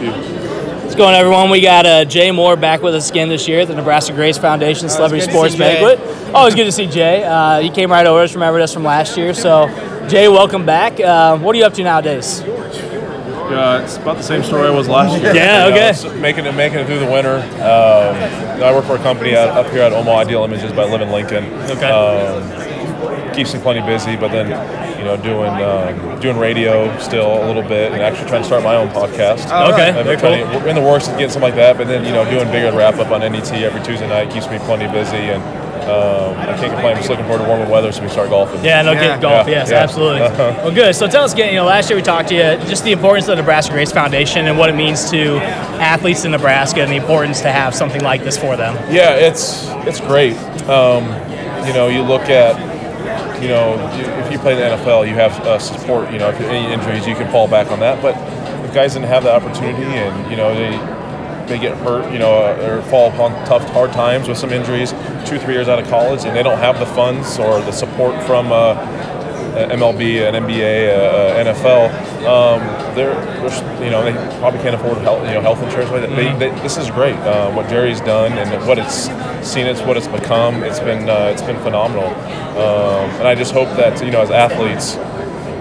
few. What's going everyone? We got uh, Jay Moore back with us again this year at the Nebraska Greats Foundation Celebrity Sports see Jay. Banquet. Always good to see Jay. Uh, he came right over us, remembered us from last year. So, Jay, welcome back. Uh, what are you up to nowadays? Uh, it's about the same story I was last year. Yeah, You okay. it's making it making it through the winter. Um, I work for a company out, up here at Omaha Ideal Images by Live in Lincoln. Okay. Um, keeps me plenty busy, but then you know doing um, doing radio still a little bit, and actually trying to start my own podcast. Oh, Okay, I've very been trying to- we're in the works of getting something like that, but then you know doing Big Red Wrap-Up on NET every Tuesday night keeps me plenty busy, and um, I can't complain. I'm just looking forward to warmer weather so we start golfing. Yeah, no Yeah. kidding. Golf, Yeah, yes, yeah. absolutely. well, good. So tell us again. You know, last year we talked to you just the importance of the Nebraska Greats Foundation and what it means to athletes in Nebraska and the importance to have something like this for them. Yeah, it's it's great. Um, you know, you look at, you know, if you play the NFL, you have uh, support. You know, if you any injuries, you can fall back on that. But if guys didn't have the opportunity, and you know they they get hurt, you know, uh, or fall upon tough, hard times with some injuries, two, three years out of college, and they don't have the funds or the support from. Uh, MLB, an NBA, uh, NFL, um, they're, they're, you know, they probably can't afford health, you know, health insurance. But they, they, this is great. Uh, what Jerry's done and what it's seen, it's what it's become. It's been, uh, it's been phenomenal. Um, and I just hope that you know, as athletes,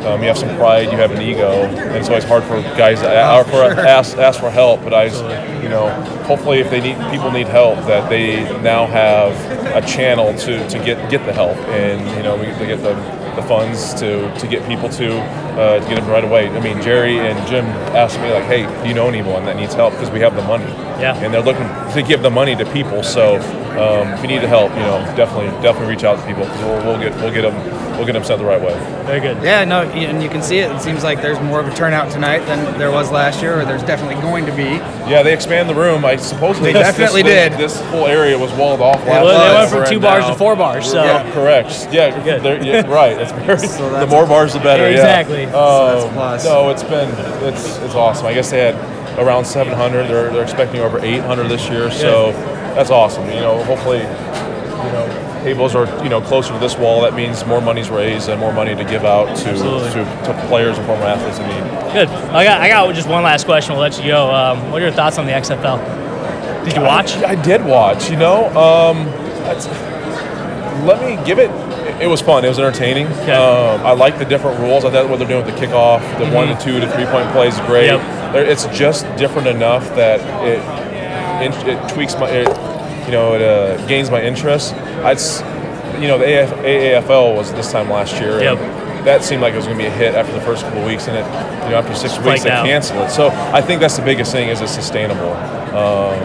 um, you have some pride, you have an ego, and it's always hard for guys to a- or for ask, ask for help. But I, you know, hopefully if they need people need help, that they now have a channel to, to get get the help, and you know, we they get the, the funds to, to get people to uh, to get them right away. I mean, Jerry and Jim asked me like, hey, do you know anyone that needs help? Because we have the money, Yeah. and they're looking to give the money to people. So um, if you need the help, you know, definitely definitely reach out to people because we'll, we'll get we'll get them we'll get them sent the right way. Very good. Yeah, no, and you can see it. It seems like there's more of a turnout tonight than there was last year, or there's definitely going to be. Yeah, they expand the room. I supposedly They definitely this, did. This whole area was walled off. Well, last they year, went from two bars now- to four bars. So. Yeah, correct. Yeah, Good. they're- yeah, right. That's very, So that's the that's- more bars, the better. Yeah, yeah. exactly. Um, So that's a plus. No, it's been it's it's awesome. I guess they had around 700. They're they're expecting over 800 this year. So that's awesome. You know, hopefully, you know. Tables are, you know, closer to this wall. That means more money's raised and more money to give out to, to, to players and former athletes in need. Good. I got I got just one last question. We'll let you go. Um, what are your thoughts on the XFL? Did you watch? I, I did watch. You know, um, let me give it. It was fun. It was entertaining. Okay. Um, I like the different rules. I thought what they're doing with the kickoff, the one to two to three point plays is great. Yep. It's just different enough that it it, it tweaks my, it, you know, it uh, gains my interest. I'd, you know, the AF, AAFL was this time last year. and Yep. That seemed like it was going to be a hit after the first couple of weeks, and it, you know, after six weeks they out. canceled it. So I think that's the biggest thing is it's sustainable. Um,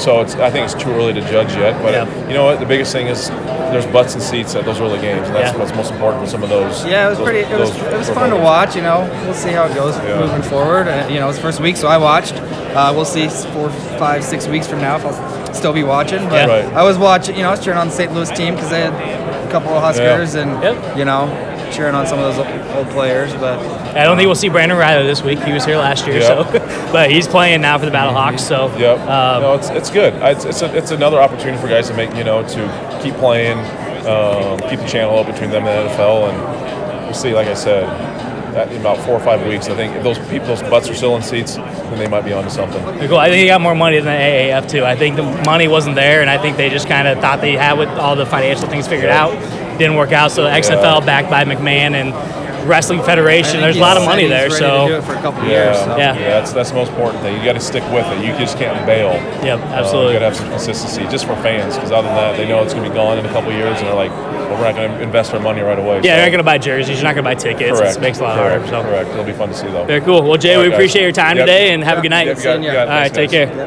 so it's, I think it's too early to judge yet, but Yeah. you know what? The biggest thing is there's butts and seats at those early games, and that's Yeah. what's most important for some of those. Yeah, it was those- pretty. It was it was fun to watch. You know, we'll see how it goes Yeah. moving forward. Uh, you know, it's first week, so I watched. Uh, we'll see s- four, five, six weeks from now if I'll still be watching. But Yeah. Right. I was watching. You know, I was cheering on the St. Louis team because they had a couple of Huskers and Yep. you know cheering on some of those old- old players. But I don't think we'll see Brandon Reilly this week. He was here last year, Yeah. so but he's playing now for the Battlehawks. So Yep. um, no, it's, it's good. It's it's, a, it's another opportunity for guys to make you know to keep playing, um, keep the channel up between them and the NFL, and we'll see. Like I said, that in about four or five weeks, I think if those people, those butts are still in seats, then they might be onto something. Cool. I think he got more money than the AAF too. I think the money wasn't there, and I think they just kind of thought they had with all the financial things figured out. Didn't work out. So the XFL backed by McMahon and Wrestling Federation. There's a lot of money he's there. ready to do So it for a couple Yeah, years. So. Yeah. that's that's the most important thing. You got to stick with it. You just can't bail. yep, Uh, absolutely. you got to have some consistency, just for fans, because other than that, they know it's going to be gone in a couple years, and they're like, "Well, we're not going to invest our money right away." yeah, So- you're not gonna buy jerseys. You're not gonna buy tickets. Correct. It makes a lot correct. harder. So Correct. It'll be fun to see though. very cool. Well, Jay, All we guys. appreciate your time Yep. today, and have a good night. Yep, you got you got. All right, Thanks, take guys. care.